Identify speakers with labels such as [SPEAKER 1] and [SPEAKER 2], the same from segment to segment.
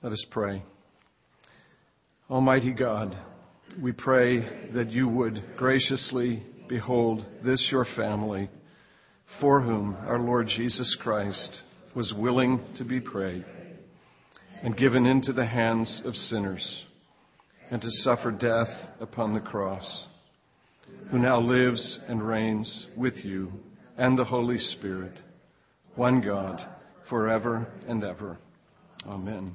[SPEAKER 1] Let us pray. Almighty God, we pray that you would graciously behold this your family, for whom our Lord Jesus Christ was willing to be prayed and given into the hands of sinners and to suffer death upon the cross, who now lives and reigns with you and the Holy Spirit, one God, forever and ever. Amen.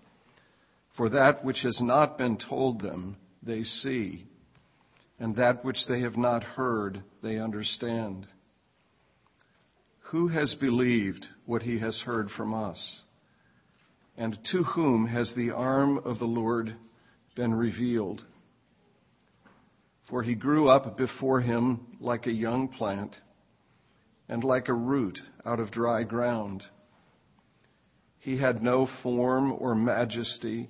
[SPEAKER 1] For that which has not been told them, they see, and that which they have not heard, they understand. Who has believed what he has heard from us? And to whom has the arm of the Lord been revealed? For he grew up before him like a young plant and like a root out of dry ground. He had no form or majesty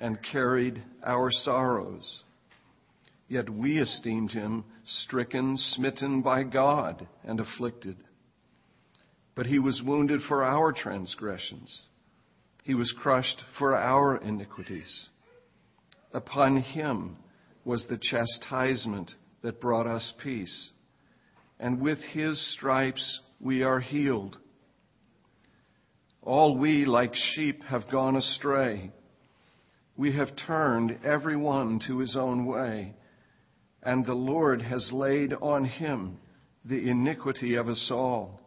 [SPEAKER 1] and carried our sorrows. Yet we esteemed him stricken, smitten by God, and afflicted. But he was wounded for our transgressions. He was crushed for our iniquities. Upon him was the chastisement that brought us peace. And with his stripes we are healed. All we, like sheep, have gone astray. We have turned every one to his own way, and the Lord has laid on him the iniquity of us all.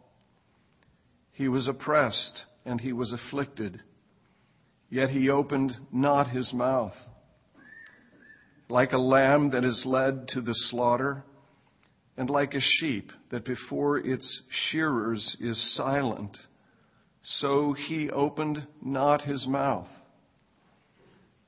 [SPEAKER 1] He was oppressed and he was afflicted, yet he opened not his mouth. Like a lamb that is led to the slaughter, and like a sheep that before its shearers is silent, so he opened not his mouth.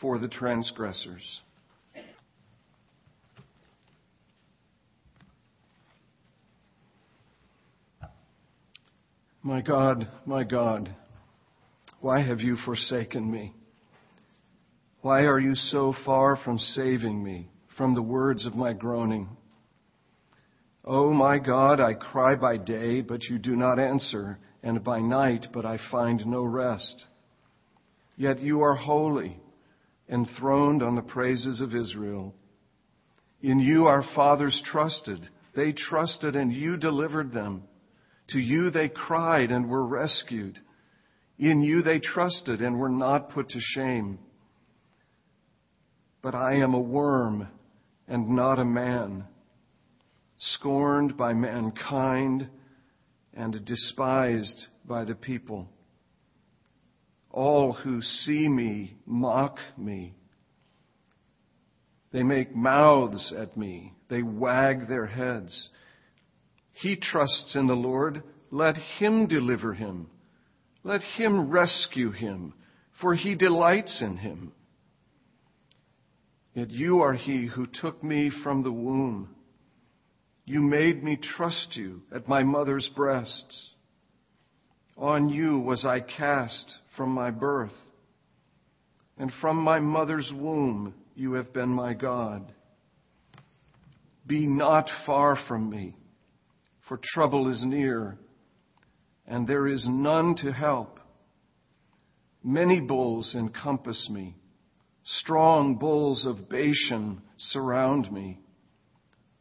[SPEAKER 1] for the transgressors. My God, my God, why have you forsaken me? Why are you so far from saving me from the words of my groaning? O oh my God, I cry by day, but you do not answer, and by night, but I find no rest. Yet you are holy enthroned on the praises of Israel. In you our fathers trusted. They trusted and you delivered them. To you they cried and were rescued. In you they trusted and were not put to shame. But I am a worm and not a man, scorned by mankind and despised by the people. All who see me mock me. They make mouths at me. They wag their heads. He trusts in the Lord. Let him deliver him. Let him rescue him, for he delights in him. Yet you are he who took me from the womb. You made me trust you at my mother's breasts. On you was I cast from my birth, and from my mother's womb you have been my God. Be not far from me, for trouble is near, and there is none to help. Many bulls encompass me. Strong bulls of Bashan surround me.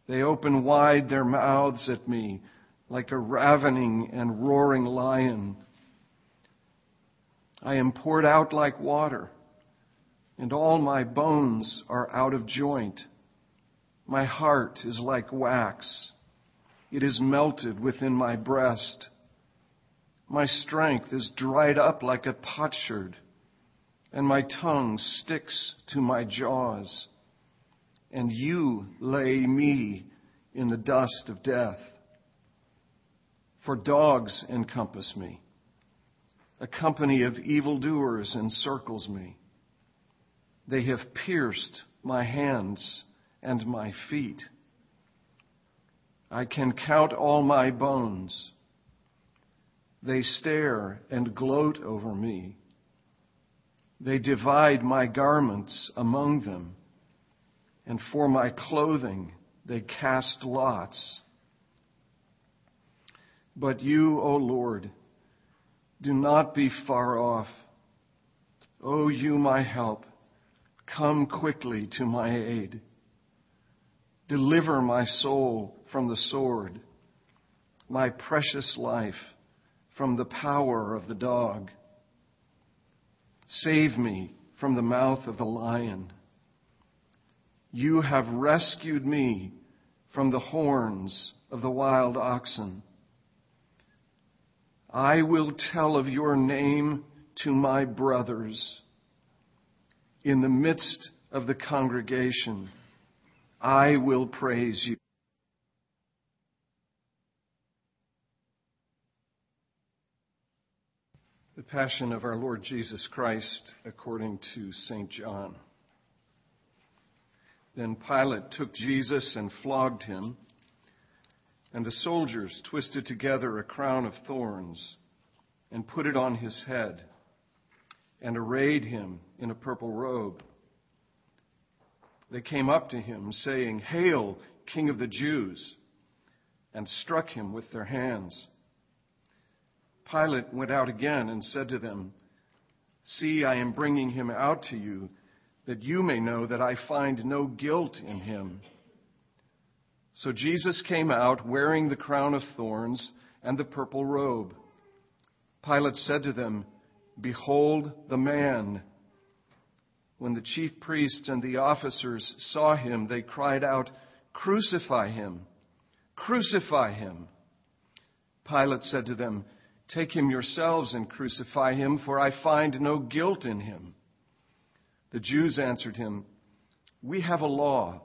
[SPEAKER 1] They open wide their mouths at me like a ravening and roaring lion. I am poured out like water, and all my bones are out of joint. My heart is like wax. It is melted within my breast. My strength is dried up like a potsherd, and my tongue sticks to my jaws. And you lay me in the dust of death. For dogs encompass me. A company of evildoers encircles me. They have pierced my hands and my feet. I can count all my bones. They stare and gloat over me. They divide my garments among them, and for my clothing they cast lots. But you, O Lord, do not be far off. O you, my help, come quickly to my aid. Deliver my soul from the sword, my precious life from the power of the dog. Save me from the mouth of the lion. You have rescued me from the horns of the wild oxen. I will tell of your name to my brothers. In the midst of the congregation, I will praise you. The Passion of our Lord Jesus Christ according to St. John. Then Pilate took Jesus and flogged him. And the soldiers twisted together a crown of thorns and put it on his head and arrayed him in a purple robe. They came up to him, saying, Hail, King of the Jews! and struck him with their hands. Pilate went out again and said to them, See, I am bringing him out to you, that you may know that I find no guilt in him. So Jesus came out wearing the crown of thorns and the purple robe. Pilate said to them, Behold the man. When the chief priests and the officers saw him, they cried out, Crucify him! Crucify him! Pilate said to them, Take him yourselves and crucify him, for I find no guilt in him. The Jews answered him, We have a law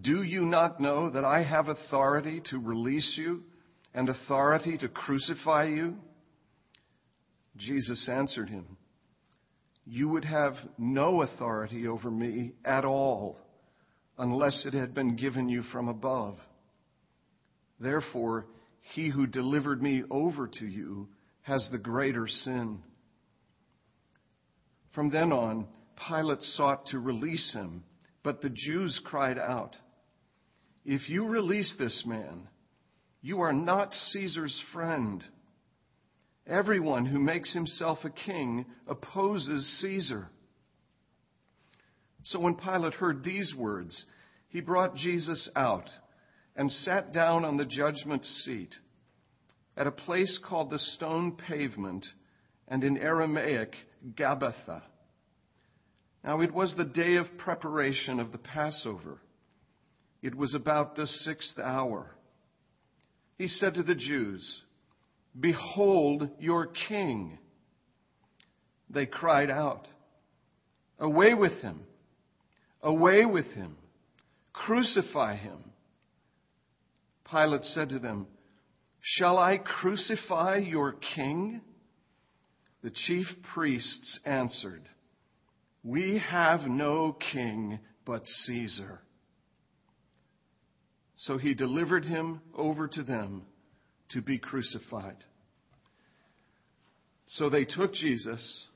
[SPEAKER 1] Do you not know that I have authority to release you and authority to crucify you? Jesus answered him, You would have no authority over me at all unless it had been given you from above. Therefore, he who delivered me over to you has the greater sin. From then on, Pilate sought to release him, but the Jews cried out, If you release this man, you are not Caesar's friend. Everyone who makes himself a king opposes Caesar. So when Pilate heard these words, he brought Jesus out and sat down on the judgment seat at a place called the stone pavement and in Aramaic, Gabbatha. Now it was the day of preparation of the Passover. It was about the sixth hour. He said to the Jews, Behold your king. They cried out, Away with him! Away with him! Crucify him! Pilate said to them, Shall I crucify your king? The chief priests answered, We have no king but Caesar. So he delivered him over to them to be crucified. So they took Jesus,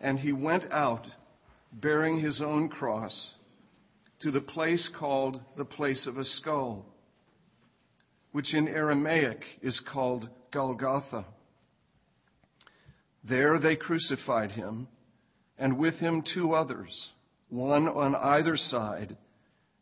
[SPEAKER 1] and he went out bearing his own cross to the place called the place of a skull, which in Aramaic is called Golgotha. There they crucified him, and with him two others, one on either side,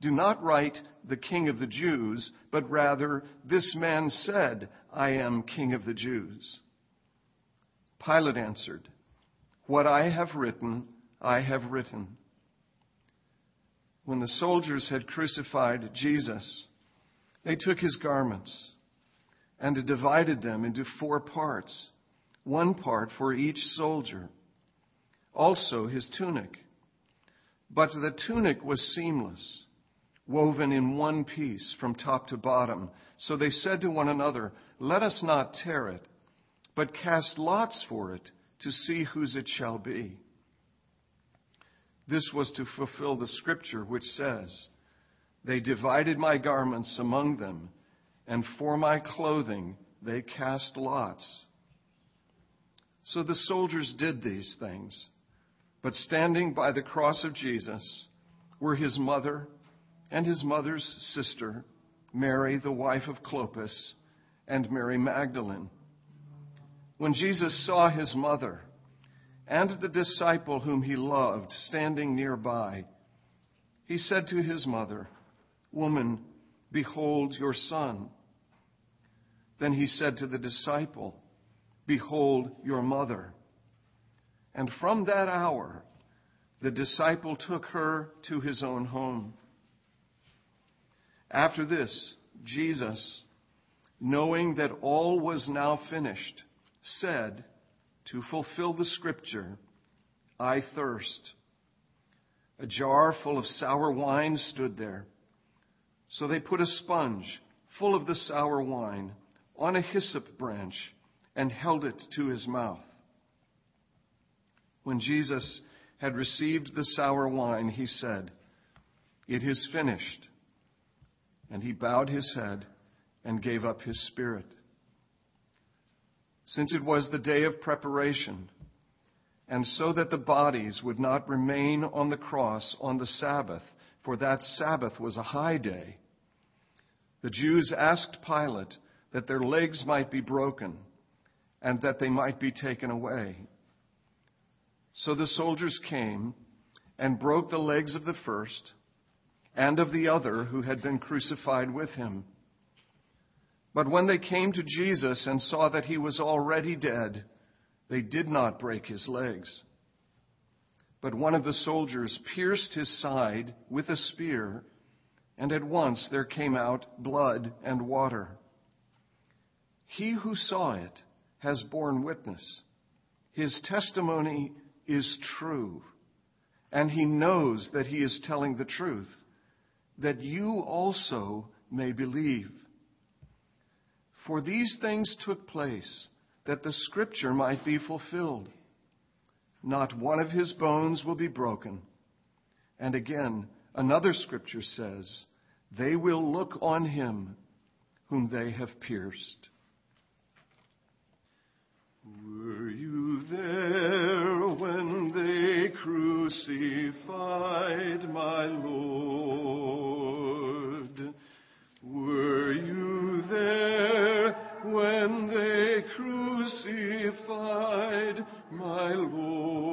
[SPEAKER 1] Do not write the King of the Jews, but rather, This man said, I am King of the Jews. Pilate answered, What I have written, I have written. When the soldiers had crucified Jesus, they took his garments and divided them into four parts, one part for each soldier, also his tunic. But the tunic was seamless, woven in one piece from top to bottom. So they said to one another, Let us not tear it, but cast lots for it to see whose it shall be. This was to fulfill the scripture which says, They divided my garments among them, and for my clothing they cast lots. So the soldiers did these things. But standing by the cross of Jesus were his mother and his mother's sister, Mary, the wife of Clopas, and Mary Magdalene. When Jesus saw his mother and the disciple whom he loved standing nearby, he said to his mother, Woman, behold your son. Then he said to the disciple, Behold your mother. And from that hour, the disciple took her to his own home. After this, Jesus, knowing that all was now finished, said, to fulfill the scripture, I thirst. A jar full of sour wine stood there. So they put a sponge full of the sour wine on a hyssop branch and held it to his mouth. When Jesus had received the sour wine, he said, It is finished. And he bowed his head and gave up his spirit. Since it was the day of preparation, and so that the bodies would not remain on the cross on the Sabbath, for that Sabbath was a high day, the Jews asked Pilate that their legs might be broken and that they might be taken away. So the soldiers came and broke the legs of the first and of the other who had been crucified with him. But when they came to Jesus and saw that he was already dead, they did not break his legs. But one of the soldiers pierced his side with a spear, and at once there came out blood and water. He who saw it has borne witness. His testimony is true, and he knows that he is telling the truth, that you also may believe. For these things took place that the scripture might be fulfilled. Not one of his bones will be broken. And again, another scripture says, They will look on him whom they have pierced. Were you there when they crucified my Lord? Were you there when they crucified my Lord?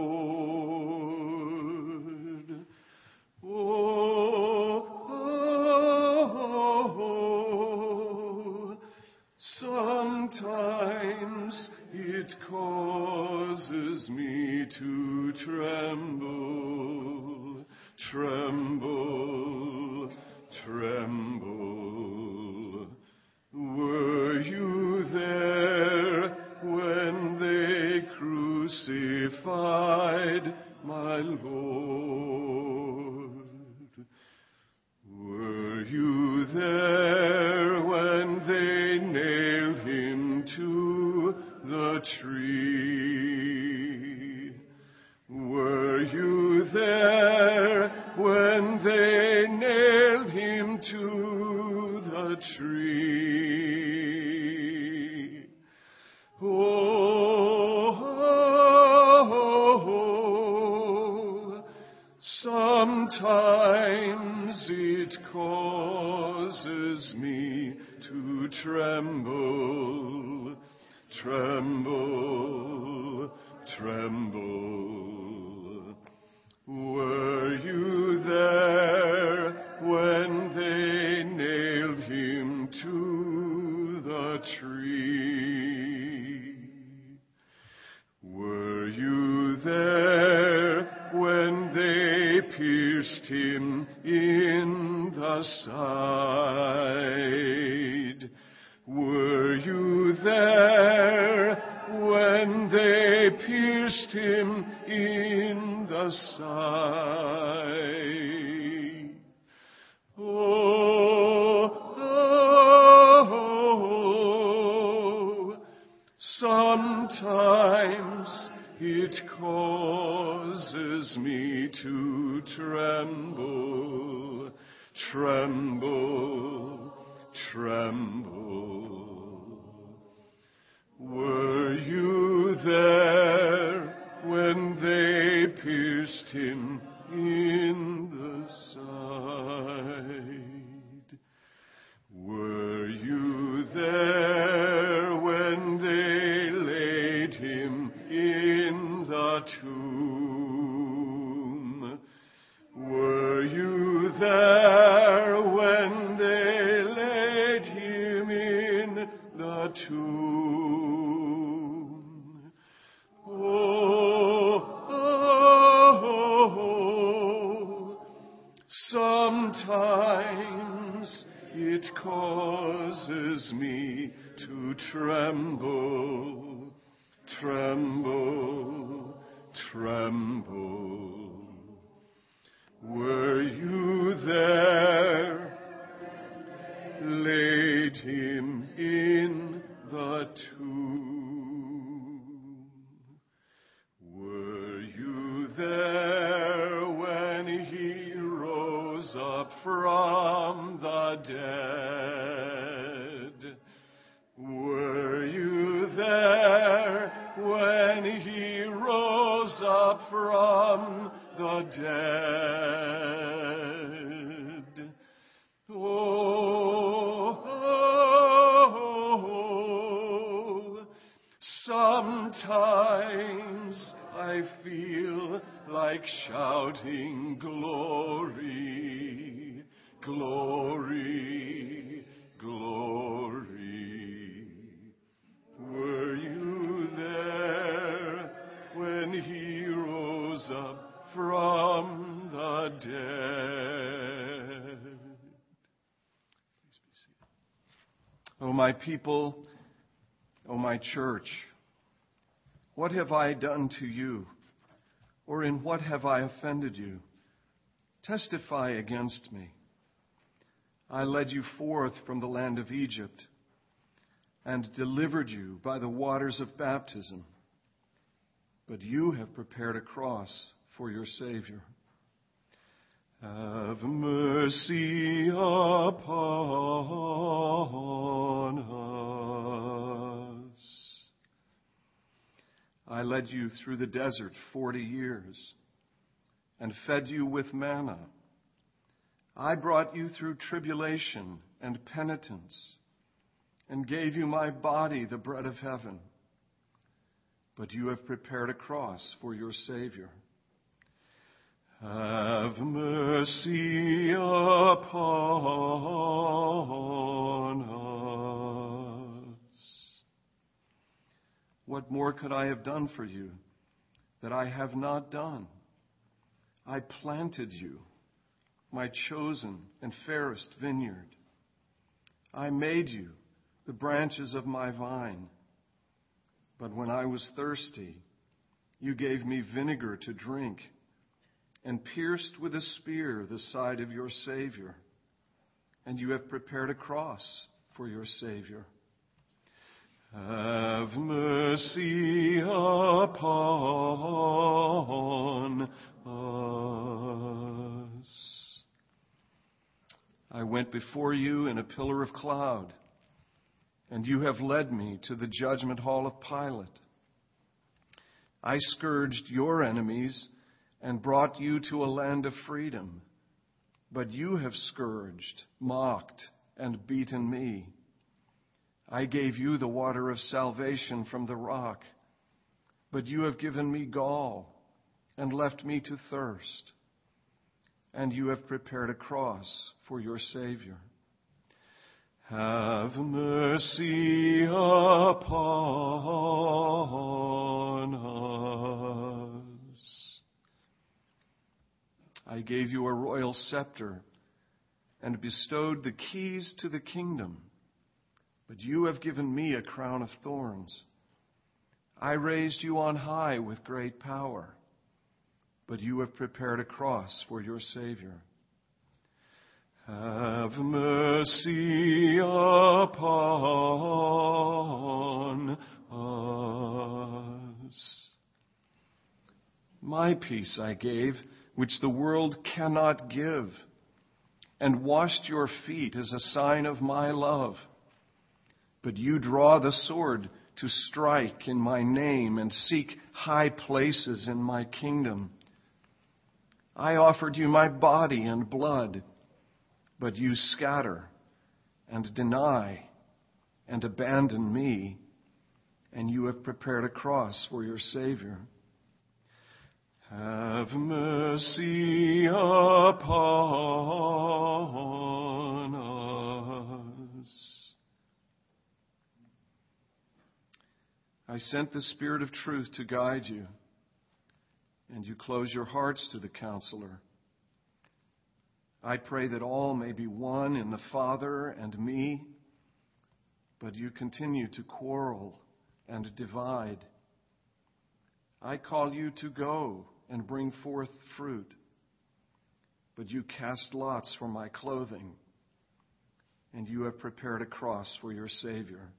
[SPEAKER 1] Tremble, tremble, tremble. Sometimes it causes me to tremble, tremble, tremble. Sometimes it causes me to tremble, tremble, tremble. Were you there? Laid him in the tomb. From the dead? Were you there when he rose up from the dead? Oh, oh, oh, sometimes I feel like shouting glory, glory, glory. Were you there when he rose up from the dead? O oh, my people, O oh, my church, what have I done to you? Or in what have I offended you? Testify against me. I led you forth from the land of Egypt and delivered you by the waters of baptism. But you have prepared a cross for your Savior. Have mercy upon us. I led you through the desert forty years and fed you with manna. I brought you through tribulation and penitence and gave you my body, the bread of heaven. But you have prepared a cross for your Savior. Have mercy upon us. What more could I have done for you that I have not done? I planted you my chosen and fairest vineyard. I made you the branches of my vine. But when I was thirsty, you gave me vinegar to drink and pierced with a spear the side of your Savior. And you have prepared a cross for your Savior. Have mercy upon us. I went before you in a pillar of cloud, and you have led me to the judgment hall of Pilate. I scourged your enemies and brought you to a land of freedom, but you have scourged, mocked, and beaten me. I gave you the water of salvation from the rock, but you have given me gall and left me to thirst and you have prepared a cross for your Savior. Have mercy upon us. I gave you a royal scepter and bestowed the keys to the kingdom, but you have given me a crown of thorns. I raised you on high with great power but you have prepared a cross for your Savior. Have mercy upon us. My peace I gave, which the world cannot give, and washed your feet as a sign of my love. But you draw the sword to strike in my name and seek high places in my kingdom. I offered you my body and blood, but you scatter and deny and abandon me, and you have prepared a cross for your Savior. Have mercy upon us. I sent the Spirit of truth to guide you and you close your hearts to the counselor. I pray that all may be one in the Father and me, but you continue to quarrel and divide. I call you to go and bring forth fruit, but you cast lots for my clothing, and you have prepared a cross for your Savior.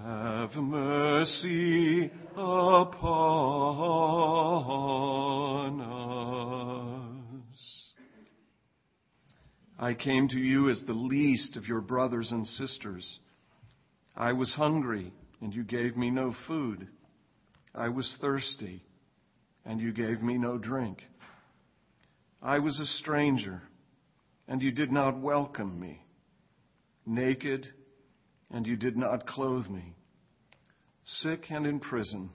[SPEAKER 1] Have mercy upon us. I came to you as the least of your brothers and sisters. I was hungry, and you gave me no food. I was thirsty, and you gave me no drink. I was a stranger, and you did not welcome me. Naked, and you did not clothe me, sick and in prison,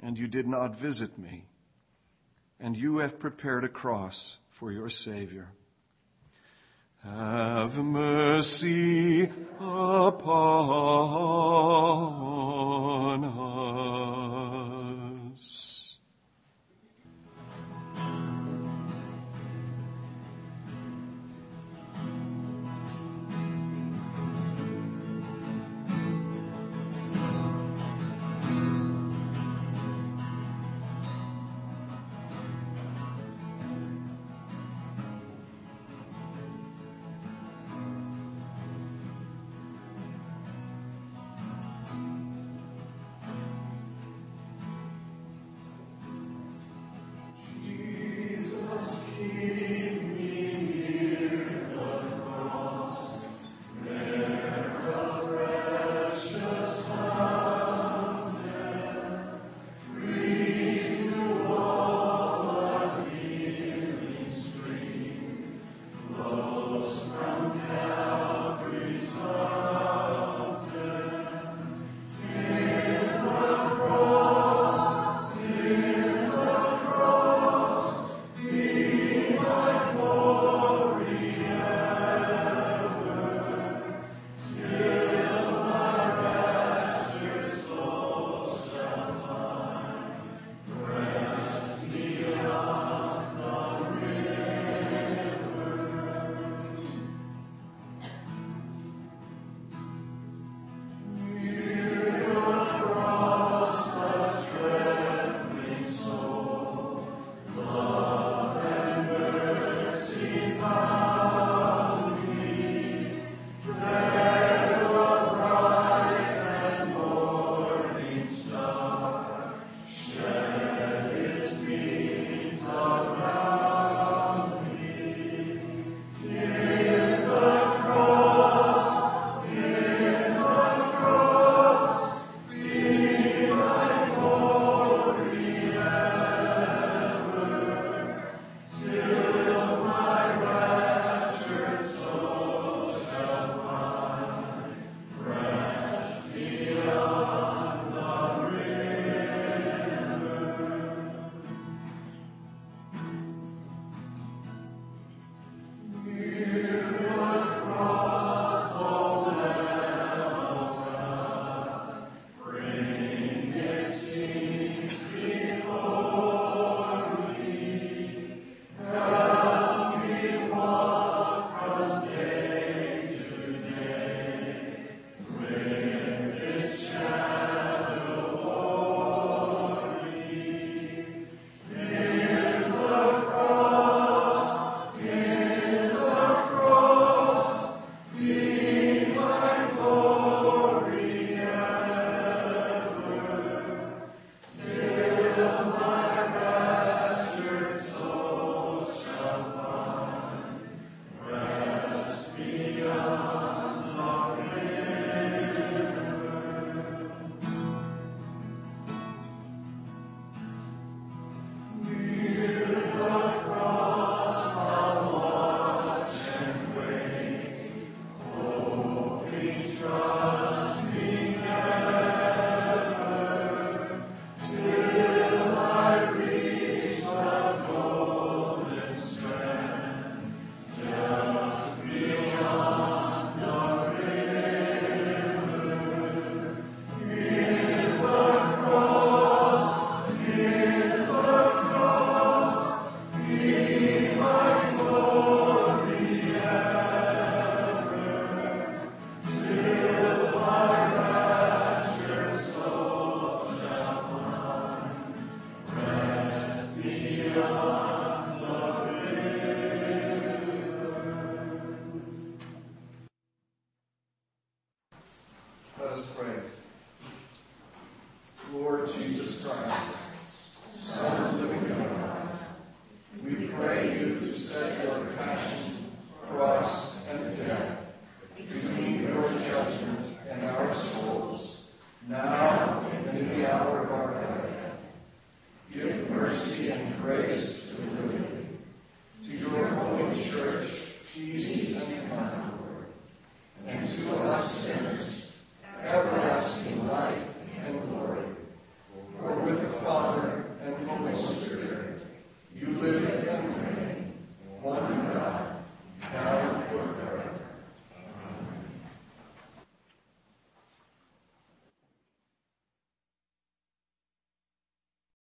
[SPEAKER 1] and you did not visit me, and you have prepared a cross for your Savior. Have mercy upon us.